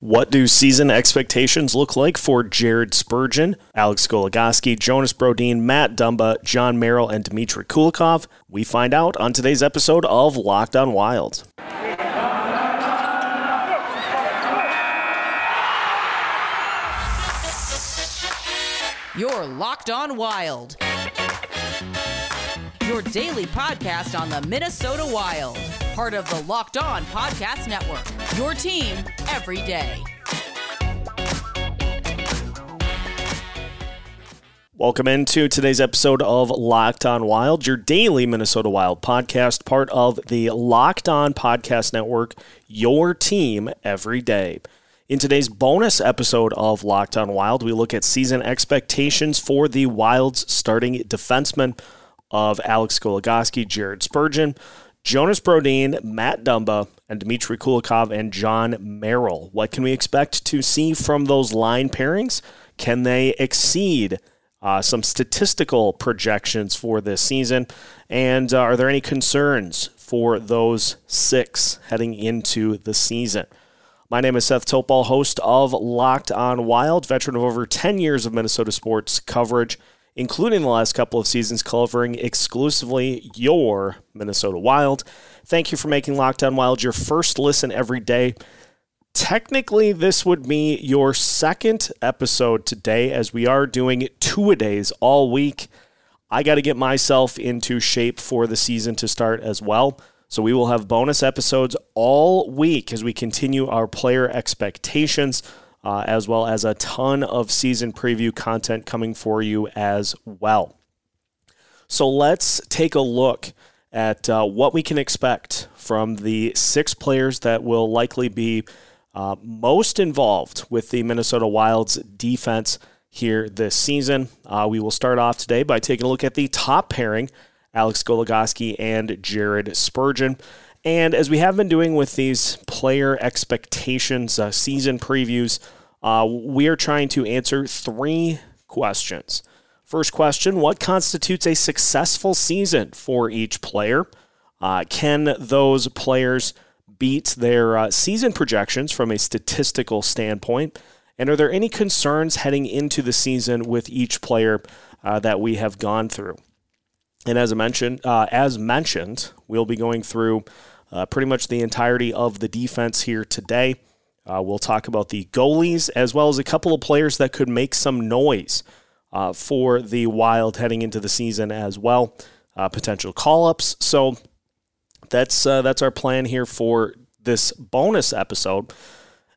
What do season expectations look like for Jared Spurgeon, Alex Goligoski, Jonas Brodin, Matt Dumba, Jon Merrill, and Dmitry Kulikov? We find out on today's episode of Locked on Wild. You're Locked on Wild. Your daily podcast on the Minnesota Wild. Part of the Locked on Podcast Network. Your team every day. Welcome into today's episode of Locked On Wild, your daily Minnesota Wild podcast, part of the Locked On Podcast Network, your team every day. In today's bonus episode of Locked On Wild, we look at season expectations for the Wild's starting defensemen of Alex Goligoski, Jared Spurgeon, Jonas Brodin, Matt Dumba, and Dmitry Kulikov and Jon Merrill. What can we expect to see from those line pairings? Can they exceed uh, some statistical projections for this season? And uh, are there any concerns for those six heading into the season? My name is Seth Topal, host of Locked On Wild, veteran of over 10 years of Minnesota sports coverage, including the last couple of seasons covering exclusively your Minnesota Wild. Thank you for making Locked On Wild your first listen every day. Technically, this would be your second episode today, as we are doing two a days all week. I got to get myself into shape for the season to start as well. So we will have bonus episodes all week as we continue our player expectations, uh, as well as a ton of season preview content coming for you as well. So let's take a look at uh, what we can expect from the six players that will likely be uh, most involved with the Minnesota Wild's defense here this season. Uh, we will start off today by taking a look at the top pairing Alex Goligoski and Jared Spurgeon. And as we have been doing with these player expectations, uh, season previews, uh, we are trying to answer three questions. First question What constitutes a successful season for each player? Uh, can those players beat their uh, season projections from a statistical standpoint? And are there any concerns heading into the season with each player uh, that we have gone through? And as I mentioned, uh, as mentioned, we'll be going through uh, pretty much the entirety of the defense here today. Uh, we'll talk about the goalies as well as a couple of players that could make some noise uh, for the Wild heading into the season as well. Uh, potential call ups. So that's uh, that's our plan here for this bonus episode.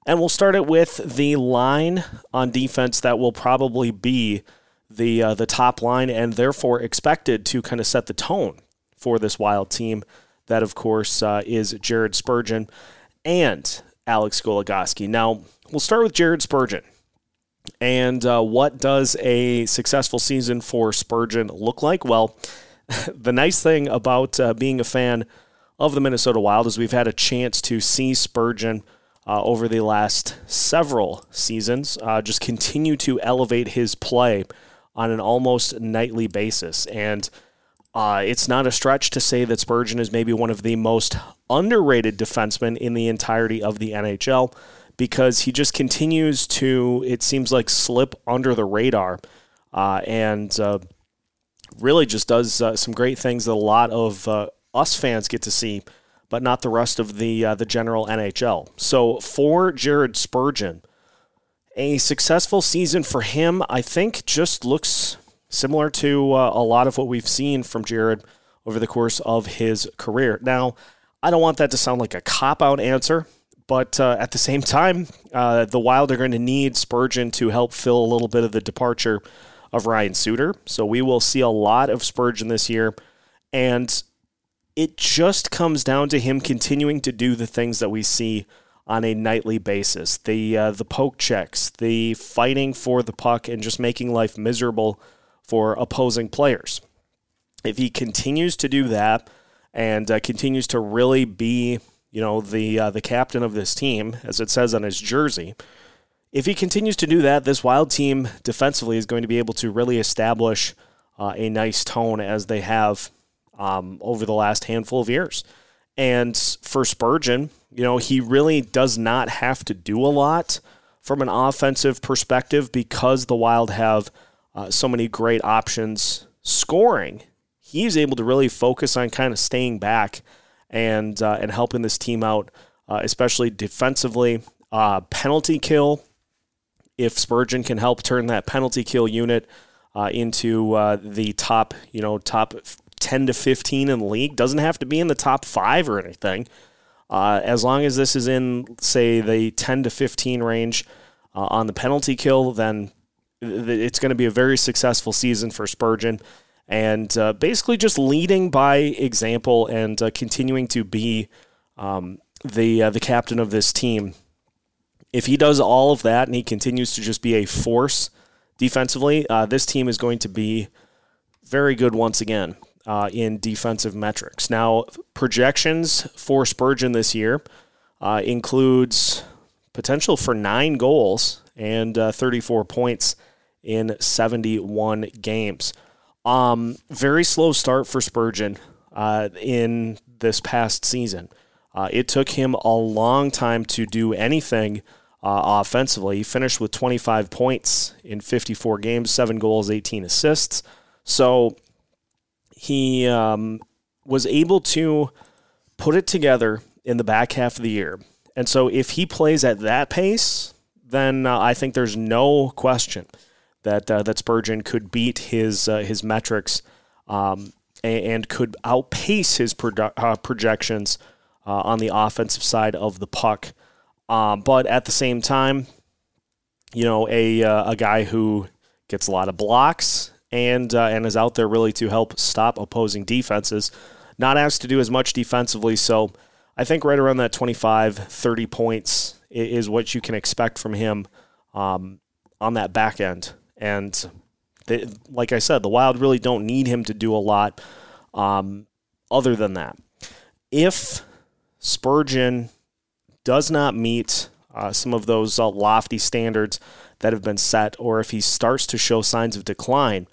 And we'll start it with the line on defense that will probably be the uh, the top line and therefore expected to kind of set the tone for this wild team. That of course uh, is Jared Spurgeon and Alex Goligoski. Now we'll start with Jared Spurgeon. And uh, what does a successful season for Spurgeon look like? Well, the nice thing about uh, being a fan of the Minnesota Wild is we've had a chance to see Spurgeon uh, over the last several seasons uh, just continue to elevate his play on an almost nightly basis. And uh, it's not a stretch to say that Spurgeon is maybe one of the most underrated defensemen in the entirety of the NHL because he just continues to, it seems like, slip under the radar uh, and uh, really just does uh, some great things that a lot of uh, us fans get to see, but not the rest of the, uh, the general NHL. So for Jared Spurgeon, a successful season for him, I think, just looks similar to uh, a lot of what we've seen from Jared over the course of his career. Now, I don't want that to sound like a cop out answer, but uh, at the same time, uh, the Wild are going to need Spurgeon to help fill a little bit of the departure of Ryan Suter. So we will see a lot of Spurgeon this year. And it just comes down to him continuing to do the things that we see on a nightly basis. The uh, the poke checks, the fighting for the puck, and just making life miserable for opposing players. If he continues to do that and uh, continues to really be, you know, the uh, the captain of this team, as it says on his jersey, if he continues to do that, this Wild team defensively is going to be able to really establish uh, a nice tone as they have um, over the last handful of years. and for Spurgeon, you know, he really does not have to do a lot from an offensive perspective because the Wild have uh, so many great options scoring. He's able to really focus on kind of staying back and uh, and helping this team out, uh, especially defensively. Uh, penalty kill, if Spurgeon can help turn that penalty kill unit uh, into uh, the top, you know, top 10 to 15 in the league, doesn't have to be in the top five or anything. Uh, as long as this is in, say, the 10 to 15 range on the penalty kill, then it's going to be a very successful season for Spurgeon and uh, basically just leading by example and uh, continuing to be um, the uh, the captain of this team. If he does all of that and he continues to just be a force defensively, uh, this team is going to be very good once again uh, in defensive metrics. Now, projections for Spurgeon this year uh, includes potential for nine goals and 34 points in 71 games. Um, very slow start for Spurgeon uh, in this past season. Uh, it took him a long time to do anything uh, offensively. He finished with 25 points in 54 games, seven goals, 18 assists. So he um, was able to put it together in the back half of the year. And so if he plays at that pace, then uh, I think there's no question that uh, that Spurgeon could beat his uh, his metrics um, and, could outpace his produ- uh, projections uh, on the offensive side of the puck. Um, but at the same time, you know, a uh, a guy who gets a lot of blocks and uh, and is out there really to help stop opposing defenses, not asked to do as much defensively. So I think right around that 25, 30 points is what you can expect from him um, on that back end. And they, like I said, the Wild really don't need him to do a lot um, other than that. If Spurgeon does not meet uh, some of those uh, lofty standards that have been set, or if he starts to show signs of decline,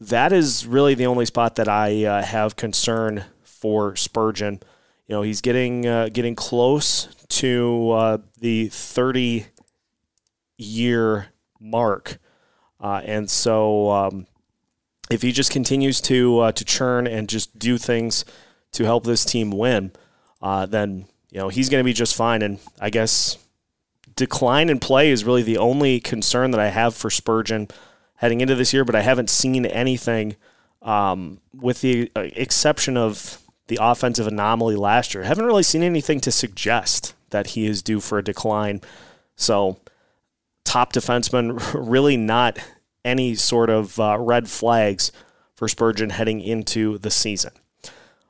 that is really the only spot that I uh, have concern for Spurgeon. You know, he's getting uh, getting close to uh, the 30 year mark uh, and so um, if he just continues to uh, to churn and just do things to help this team win, uh, then you know he's going to be just fine. And I guess decline in play is really the only concern that I have for Spurgeon heading into this year. But I haven't seen anything, um, with the uh, exception of the offensive anomaly last year. I haven't really seen anything to suggest that he is due for a decline. So top defenseman, really not any sort of uh, red flags for Spurgeon heading into the season.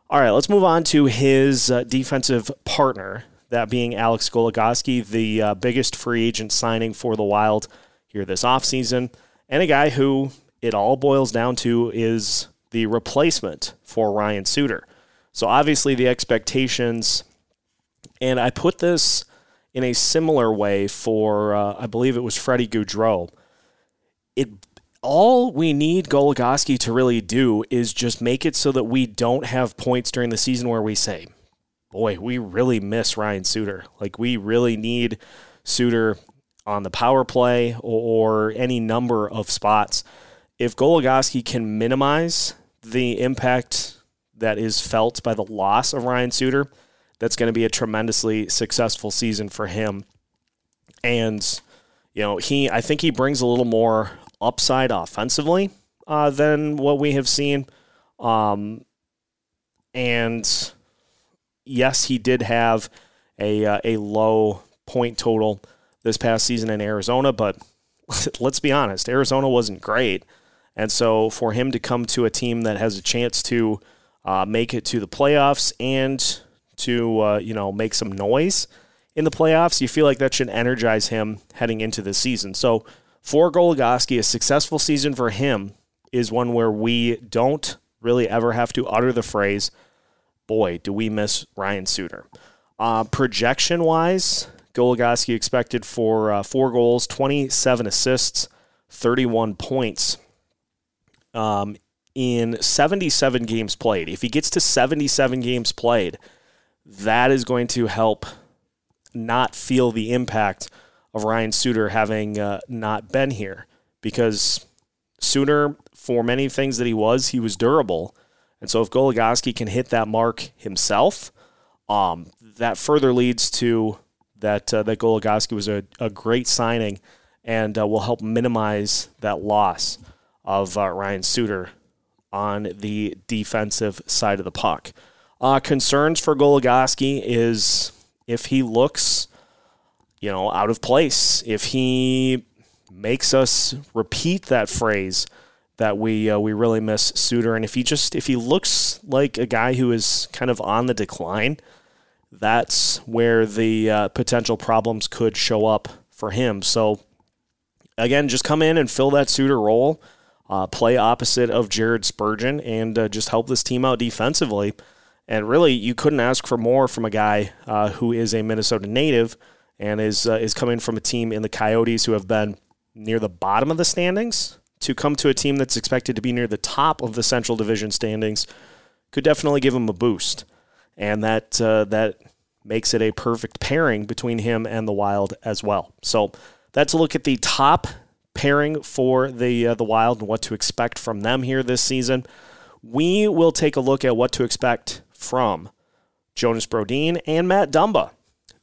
All right, let's move on to his uh, defensive partner, that being Alex Goligoski, the uh, biggest free agent signing for the Wild here this offseason, and a guy who it all boils down to is the replacement for Ryan Suter. So obviously the expectations, and I put this in a similar way for, uh, I believe it was Freddie Gaudreau. It all we need Goligoski to really do is just make it so that we don't have points during the season where we say, boy, we really miss Ryan Suter. Like we really need Suter on the power play or, any number of spots. If Goligoski can minimize the impact that is felt by the loss of Ryan Suter, that's going to be a tremendously successful season for him. And you know, he I think he brings a little more upside offensively uh, than what we have seen. Um, and yes, he did have a uh, a low point total this past season in Arizona, but let's be honest, Arizona wasn't great. And so for him to come to a team that has a chance to uh, make it to the playoffs and to uh, you know make some noise in the playoffs, you feel like that should energize him heading into the season. So for Goligoski, a successful season for him is one where we don't really ever have to utter the phrase, boy, do we miss Ryan Suter. Uh, projection wise, Goligoski expected for uh, four goals, 27 assists, 31 points um, in 77 games played. If he gets to 77 games played, that is going to help not feel the impact of Ryan Suter having uh, not been here because Suter, for many things that he was, he was durable. And so if Goligoski can hit that mark himself, um, that further leads to that uh, that Goligoski was a, a great signing and uh, will help minimize that loss of uh, Ryan Suter on the defensive side of the puck. Uh, concerns for Goligoski is if he looks, you know, out of place, if he makes us repeat that phrase that we uh, we really miss Suter, and if he just if he looks like a guy who is kind of on the decline, that's where the uh, potential problems could show up for him. So again, just come in and fill that Suter role, uh, play opposite of Jared Spurgeon, and uh, just help this team out defensively. And really, you couldn't ask for more from a guy uh, who is a Minnesota native and is uh, is coming from a team in the Coyotes who have been near the bottom of the standings to come to a team that's expected to be near the top of the Central Division standings could definitely give him a boost, and that uh, that makes it a perfect pairing between him and the Wild as well. So that's a look at the top pairing for the uh, the Wild and what to expect from them here this season. We will take a look at what to expect from Jonas Brodin and Matt Dumba.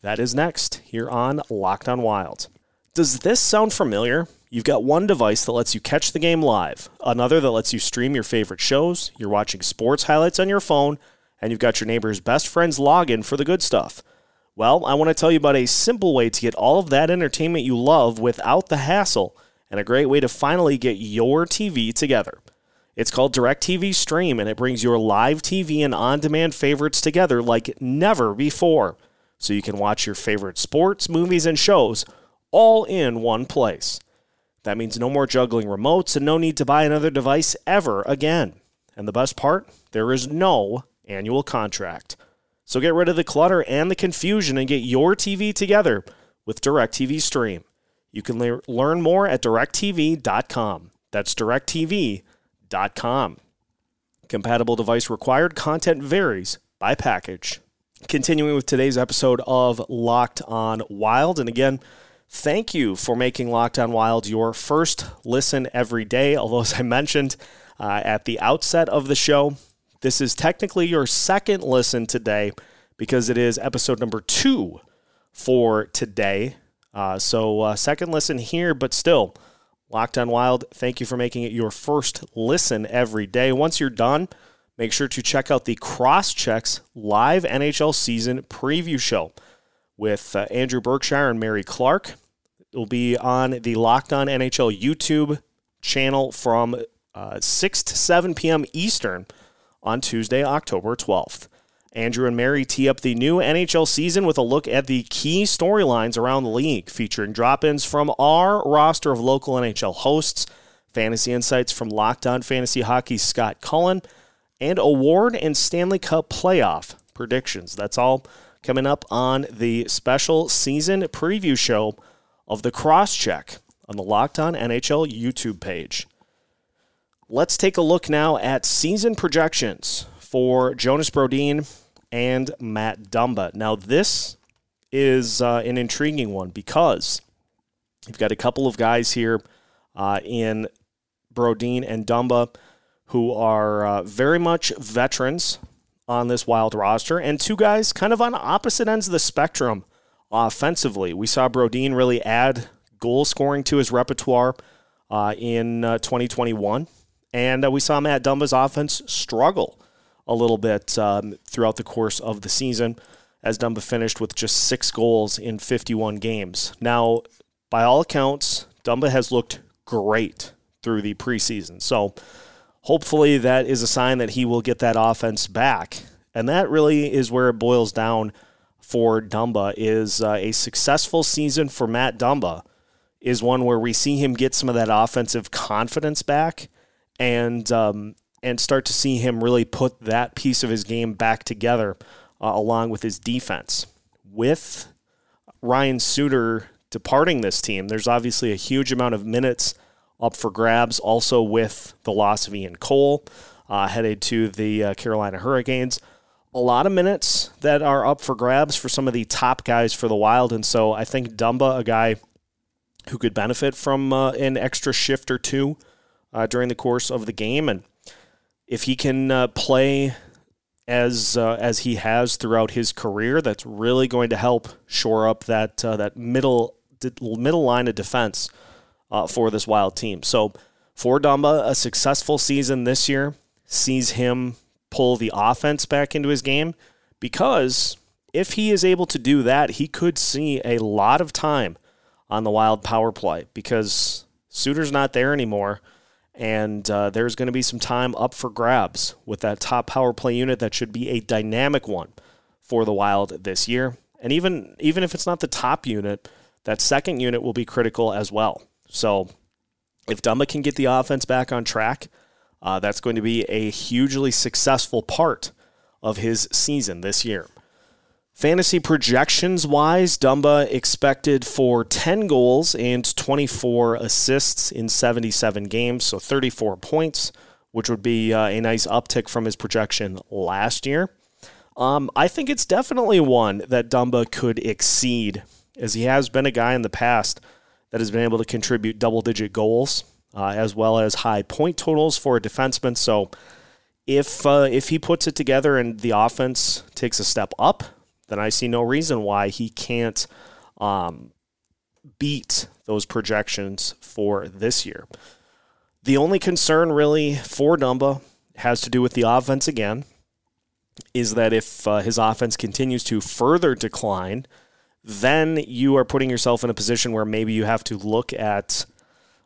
That is next here on Locked on Wild. Does this sound familiar? You've got one device that lets you catch the game live, another that lets you stream your favorite shows, you're watching sports highlights on your phone, and you've got your neighbor's best friend's login for the good stuff. Well, I want to tell you about a simple way to get all of that entertainment you love without the hassle, and a great way to finally get your TV together. It's called DirecTV Stream, and it brings your live TV and on demand favorites together like never before. So you can watch your favorite sports, movies, and shows all in one place. That means no more juggling remotes and no need to buy another device ever again. And the best part, there is no annual contract. So get rid of the clutter and the confusion and get your TV together with DirecTV Stream. You can le- learn more at directv.com. That's directv.com com. Compatible device required. Content varies by package. Continuing with today's episode of Locked on Wild. And again, thank you for making Locked on Wild your first listen every day. Although, as I mentioned uh, at the outset of the show, this is technically your second listen today because it is episode number two for today. Uh, so, uh, second listen here, but still Locked on Wild, thank you for making it your first listen every day. Once you're done, make sure to check out the Crosschecks live NHL season preview show with uh, Andrew Berkshire and Mary Clark. It will be on the Locked On NHL YouTube channel from uh, 6 to 7 p.m. Eastern on Tuesday, October 12th. Andrew and Mary tee up the new NHL season with a look at the key storylines around the league, featuring drop ins from our roster of local NHL hosts, fantasy insights from Locked On Fantasy Hockey's Scott Cullen, and award and Stanley Cup playoff predictions. That's all coming up on the special season preview show of the cross check on the Locked On NHL YouTube page. Let's take a look now at season projections for Jonas Brodin and Matt Dumba. Now, this is uh, an intriguing one because you've got a couple of guys here uh, in Brodin and Dumba who are uh, very much veterans on this wild roster, and two guys kind of on opposite ends of the spectrum offensively. We saw Brodin really add goal scoring to his repertoire uh, in uh, 2021, and uh, we saw Matt Dumba's offense struggle a little bit um, throughout the course of the season, as Dumba finished with just six goals in 51 games. Now, by all accounts, Dumba has looked great through the preseason. So hopefully that is a sign that he will get that offense back. And that really is where it boils down for Dumba is uh, a successful season for Matt Dumba is one where we see him get some of that offensive confidence back and um, and start to see him really put that piece of his game back together uh, along with his defense. With Ryan Suter departing this team, there's obviously a huge amount of minutes up for grabs, also with the loss of Ian Cole, uh, headed to the uh, Carolina Hurricanes. a lot of minutes that are up for grabs for some of the top guys for the Wild. And so I think Dumba, a guy who could benefit from uh, an extra shift or two uh, during the course of the game. And if he can uh, play as uh, as he has throughout his career, that's really going to help shore up that uh, that middle middle line of defense uh, for this Wild team. So for Dumba, a successful season this year sees him pull the offense back into his game because if he is able to do that, he could see a lot of time on the Wild power play because Suter's not there anymore. And uh, there's going to be some time up for grabs with that top power play unit that should be a dynamic one for the Wild this year. And even even if it's not the top unit, that second unit will be critical as well. So if Dumba can get the offense back on track, uh, that's going to be a hugely successful part of his season this year. Fantasy projections wise, Dumba expected for 10 goals and 24 assists in 77 games, so 34 points, which would be uh, a nice uptick from his projection last year. Um, I think it's definitely one that Dumba could exceed, as he has been a guy in the past that has been able to contribute double digit goals uh, as well as high point totals for a defenseman. So if uh, if he puts it together and the offense takes a step up, then I see no reason why he can't um, beat those projections for this year. The only concern really for Dumba has to do with the offense again, is that if uh, his offense continues to further decline, then you are putting yourself in a position where maybe you have to look at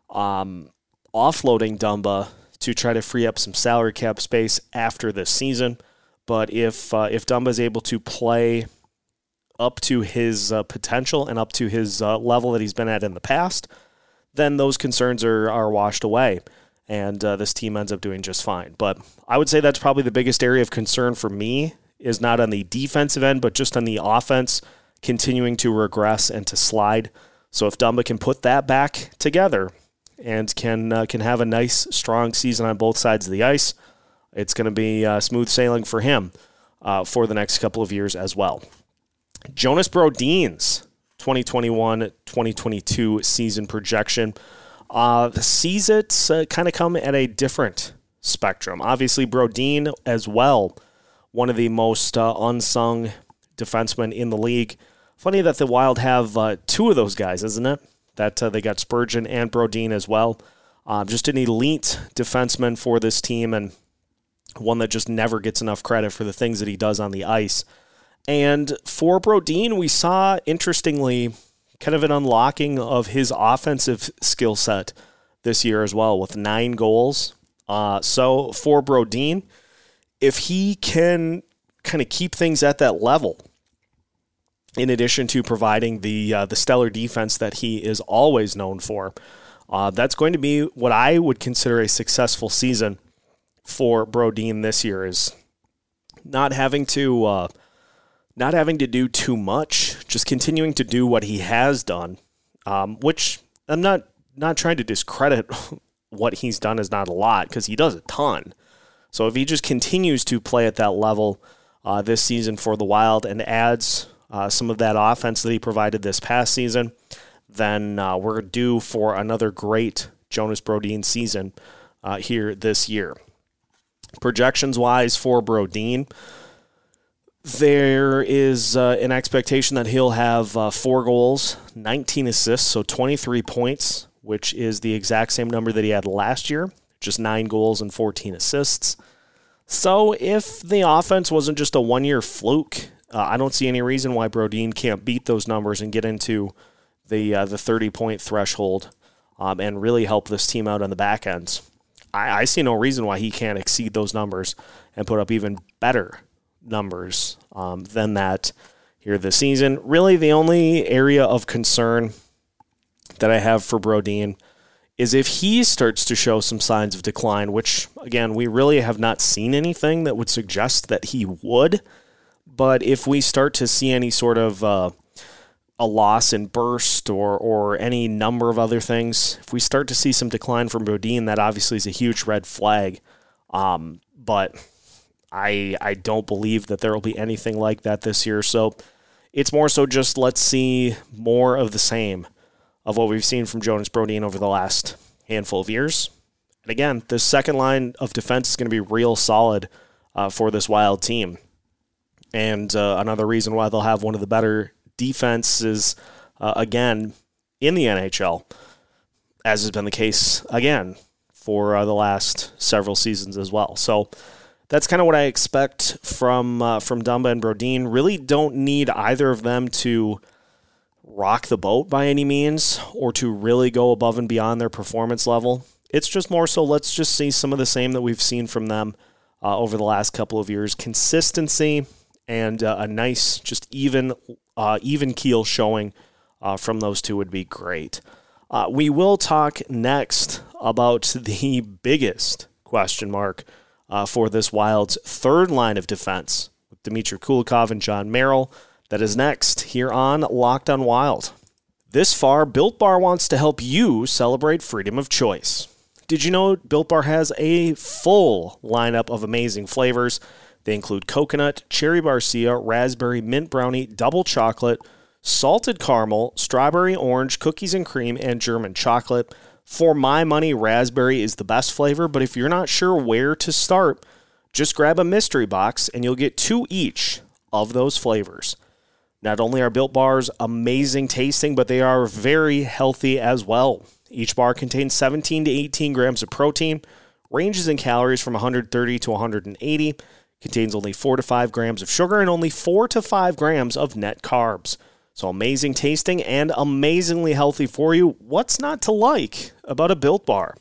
um, offloading Dumba to try to free up some salary cap space after this season. But if uh, if Dumba is able to play up to his uh, potential and up to his uh, level that he's been at in the past, then those concerns are are washed away, and uh, this team ends up doing just fine. But I would say that's probably the biggest area of concern for me is not on the defensive end, but just on the offense continuing to regress and to slide. So if Dumba can put that back together and can uh, can have a nice strong season on both sides of the ice, it's going to be uh, smooth sailing for him uh, for the next couple of years as well. Jonas Brodin's 2021-2022 season projection uh, sees it uh, kind of come at a different spectrum. Obviously, Brodin as well, one of the most uh, unsung defensemen in the league. Funny that the Wild have uh, two of those guys, isn't it? That uh, they got Spurgeon and Brodin as well. Uh, just an elite defenseman for this team and one that just never gets enough credit for the things that he does on the ice. And for Brodin, we saw, interestingly, kind of an unlocking of his offensive skill set this year as well, with nine goals. Uh, so for Brodin, if he can kind of keep things at that level, in addition to providing the uh, the stellar defense that he is always known for. Uh, that's going to be what I would consider a successful season for Brodin this year. Is not having to uh, not having to do too much, just continuing to do what he has done. Um, which I'm not not trying to discredit what he's done is not a lot because he does a ton. So if he just continues to play at that level uh, this season for the Wild and adds uh, some of that offense that he provided this past season, then uh, we're due for another great Jonas Brodin season uh, here this year. Projections wise for Brodin, there is uh, an expectation that he'll have uh, four goals, 19 assists, so 23 points, which is the exact same number that he had last year, just nine goals and 14 assists. So if the offense wasn't just a one year fluke uh, I don't see any reason why Brodin can't beat those numbers and get into the uh, the 30 point threshold um, and really help this team out on the back ends. I, I, see no reason why he can't exceed those numbers and put up even better numbers um, than that here this season. Really, the only area of concern that I have for Brodin is if he starts to show some signs of decline, which again we really have not seen anything that would suggest that he would. But if we start to see any sort of uh, a loss in burst or or any number of other things, if we start to see some decline from Brodin, that obviously is a huge red flag. Um, but I I don't believe that there will be anything like that this year. So it's more so just let's see more of the same of what we've seen from Jonas Brodin over the last handful of years. And again, the second line of defense is going to be real solid uh, for this Wild team. And uh, another reason why they'll have one of the better defenses uh, again in the NHL, as has been the case again for uh, the last several seasons as well. So that's kind of what I expect from uh, from Dumba and Brodin. Really don't need either of them to rock the boat by any means or to really go above and beyond their performance level. It's just more so let's just see some of the same that we've seen from them uh, over the last couple of years. Consistency and uh, a nice, just even uh, even keel showing uh, from those two would be great. Uh, we will talk next about the biggest question mark uh, for this Wild's third line of defense with Dmitry Kulikov and Jon Merrill. That is next here on Locked on Wild. This far, Built Bar wants to help you celebrate freedom of choice. Did you know Built Bar has a full lineup of amazing flavors? They include coconut, cherry barcia, raspberry, mint brownie, double chocolate, salted caramel, strawberry orange, cookies and cream, and German chocolate. For my money, raspberry is the best flavor, but if you're not sure where to start, just grab a mystery box and you'll get two each of those flavors. Not only are Built Bars amazing tasting, but they are very healthy as well. Each bar contains 17 to 18 grams of protein, ranges in calories from 130 to 180, contains only 4 to 5 grams of sugar, and only 4 to 5 grams of net carbs. So amazing tasting and amazingly healthy for you. What's not to like about a Built Bar?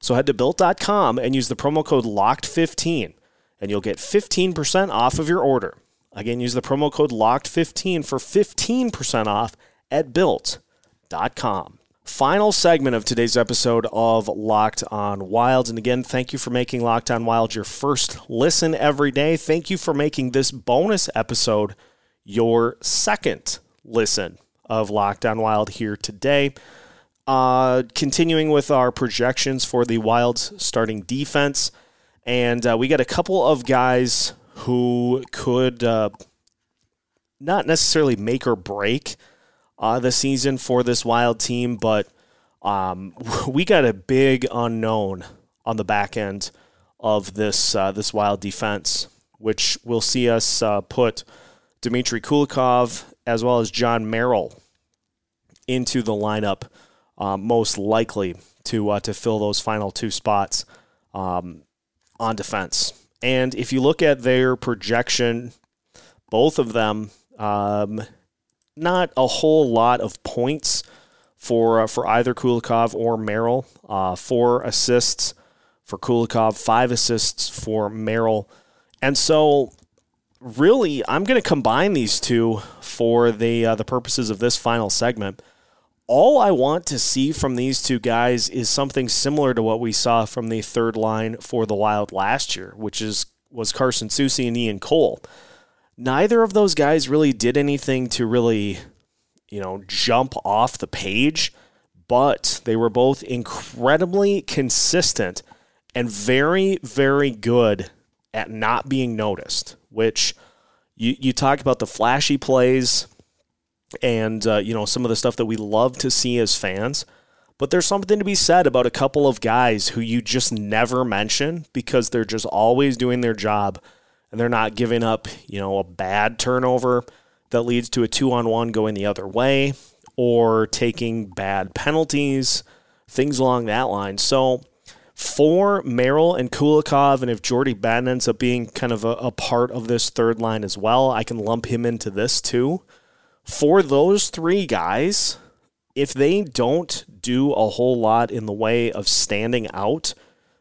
So head to built.com and use the promo code LOCKED15 and you'll get 15% off of your order. Again, use the promo code LOCKED15 for 15% off at built.com. Final segment of today's episode of Locked on Wild. And again, thank you for making Locked on Wild your first listen every day. Thank you for making this bonus episode your second listen of Locked on Wild here today. Uh, continuing with our projections for the Wild's starting defense. And uh, we got a couple of guys who could uh, not necessarily make or break uh, the season for this Wild team, but um, we got a big unknown on the back end of this uh, this Wild defense, which will see us uh, put Dmitry Kulikov as well as Jon Merrill into the lineup, uh, most likely to uh, to fill those final two spots um, on defense. And if you look at their projection, both of them, um, not a whole lot of points for uh, for either Kulikov or Merrill. Uh, four assists for Kulikov, five assists for Merrill, and so really, I'm going to combine these two for the uh, the purposes of this final segment. All I want to see from these two guys is something similar to what we saw from the third line for the Wild last year, which is was Carson Soucy and Ian Cole. Neither of those guys really did anything to really, you know, jump off the page, but they were both incredibly consistent and very, very good at not being noticed, which you, you talk about the flashy plays and, uh, you know, some of the stuff that we love to see as fans. But there's something to be said about a couple of guys who you just never mention because they're just always doing their job and they're not giving up, you know, a bad turnover that leads to a two on one going the other way or taking bad penalties, things along that line. So for Merrill and Kulikov, and if Jordie Benn ends up being kind of a, a, part of this third line as well, I can lump him into this too. For those three guys, if they don't do a whole lot in the way of standing out,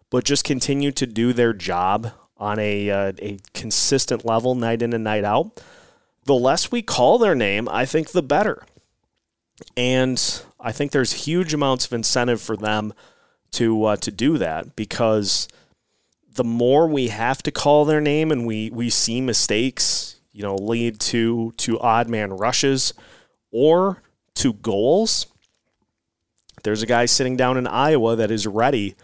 but just continue to do their job on a, uh, a consistent level night in and night out, the less we call their name, I think the better. And I think there's huge amounts of incentive for them to uh, to do that because the more we have to call their name and we we see mistakes, you know, lead to to odd man rushes or to goals. There's a guy sitting down in Iowa that is ready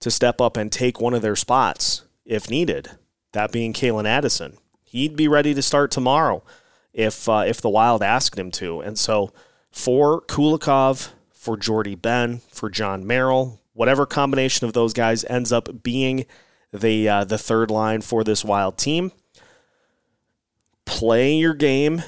to step up and take one of their spots if needed. that being Calen Addison. He'd be ready to start tomorrow if uh, if the Wild asked him to. And so for Kulikov, for Jordie Benn, for Jon Merrill, whatever combination of those guys ends up being the uh, the third line for this Wild team, play your game.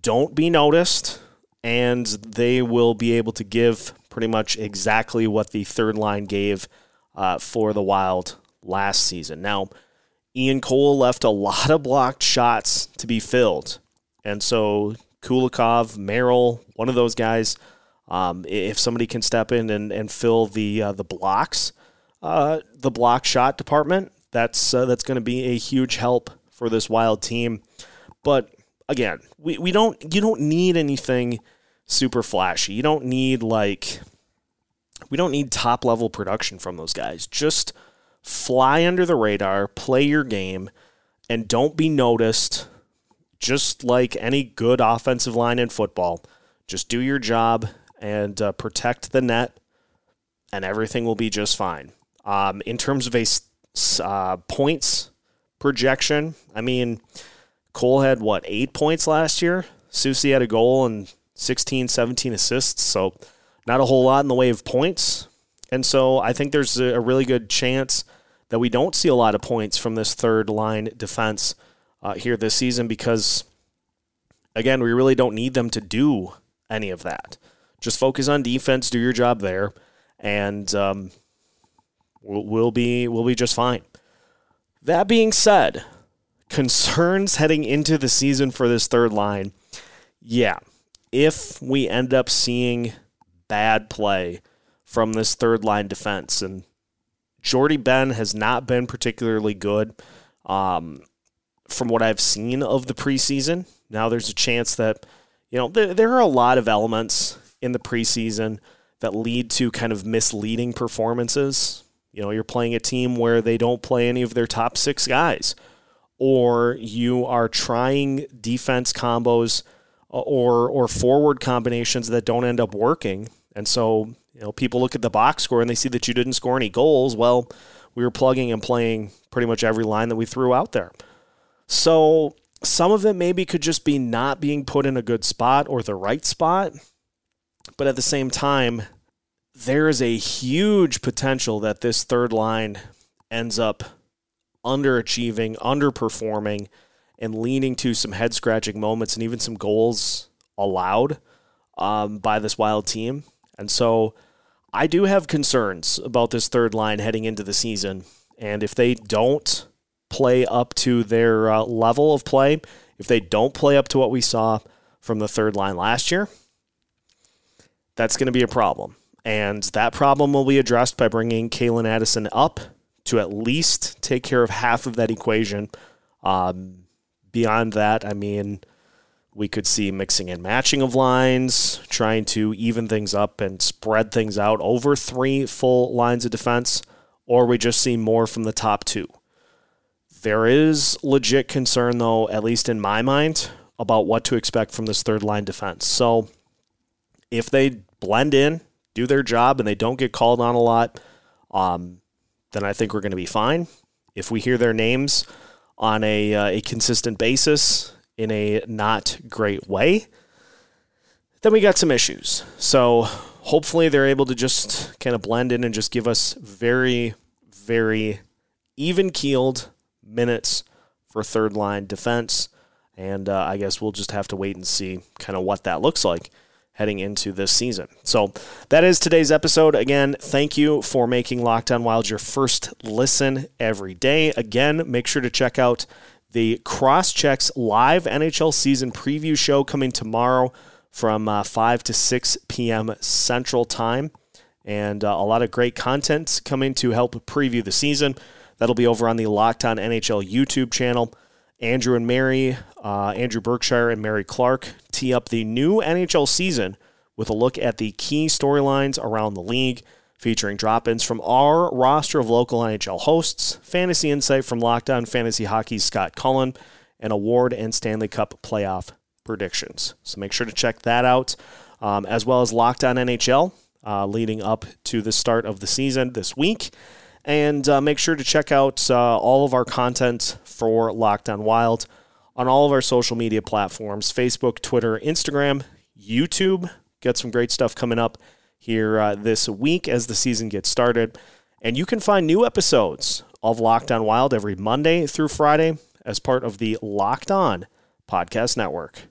Don't be noticed, and they will be able to give pretty much exactly what the third line gave uh, for the Wild last season. Now, Ian Cole left a lot of blocked shots to be filled. And so Kulikov, Merrill, one of those guys, um, if somebody can step in and, and fill the uh, the blocks, uh, the block shot department, that's uh, that's going to be a huge help for this wild team. But again, we, we don't you don't need anything super flashy. You don't need like we don't need top level production from those guys. Just fly under the radar, play your game, and don't be noticed. Just like any good offensive line in football, just do your job and uh, protect the net, and everything will be just fine. Um, in terms of a uh, points projection, I mean, Cole had what eight points last year. Soucy had a goal and 16, 17 assists, so not a whole lot in the way of points. And so I think there's a really good chance that we don't see a lot of points from this third line defense uh, here this season because, again, we really don't need them to do any of that. Just focus on defense, do your job there, and um, we'll, we'll be we'll be just fine. That being said, concerns heading into the season for this third line. Yeah, if we end up seeing bad play from this third line defense. And Jordie Benn has not been particularly good um, from what I've seen of the preseason. Now there's a chance that, you know, there, there are a lot of elements in the preseason that lead to kind of misleading performances. You know, you're playing a team where they don't play any of their top six guys, or you are trying defense combos or or forward combinations that don't end up working. And so, you know, people look at the box score and they see that you didn't score any goals. Well, we were plugging and playing pretty much every line that we threw out there. So, some of it maybe could just be not being put in a good spot or the right spot. But at the same time, there is a huge potential that this third line ends up underachieving, underperforming, and leading to some head scratching moments and even some goals allowed um, by this wild team. And so I do have concerns about this third line heading into the season. And if they don't play up to their uh, level of play, if they don't play up to what we saw from the third line last year, that's going to be a problem. And that problem will be addressed by bringing Calen Addison up to at least take care of half of that equation. Um, beyond that, I mean, we could see mixing and matching of lines, trying to even things up and spread things out over three full lines of defense, or we just see more from the top two. There is legit concern, though, at least in my mind, about what to expect from this third line defense. So if they blend in, do their job, and they don't get called on a lot, um, then I think we're going to be fine. If we hear their names, on a, uh, a consistent basis in a not great way, then we got some issues. So hopefully they're able to just kind of blend in and just give us very, very even keeled minutes for third line defense. And uh, I guess we'll just have to wait and see kind of what that looks like heading into this season. So that is today's episode. Again, thank you for making Locked On Wild your first listen every day. Again, make sure to check out the Crosschecks live NHL season preview show coming tomorrow from uh, 5 to 6 p.m. Central Time. And uh, a lot of great content coming to help preview the season. That'll be over on the Locked On NHL YouTube channel. Andrew and Mary, uh, Andrew Berkshire and Mary Clark tee up the new NHL season with a look at the key storylines around the league, featuring drop ins from our roster of local NHL hosts, fantasy insight from Locked On Fantasy Hockey's Scott Cullen, and award and Stanley Cup playoff predictions. So make sure to check that out, um, as well as Locked On NHL uh, leading up to the start of the season this week. And uh, make sure to check out uh, all of our content for Locked On Wild on all of our social media platforms Facebook, Twitter, Instagram, YouTube. Got some great stuff coming up here uh, this week as the season gets started. And you can find new episodes of Locked On Wild every Monday through Friday as part of the Locked On Podcast Network.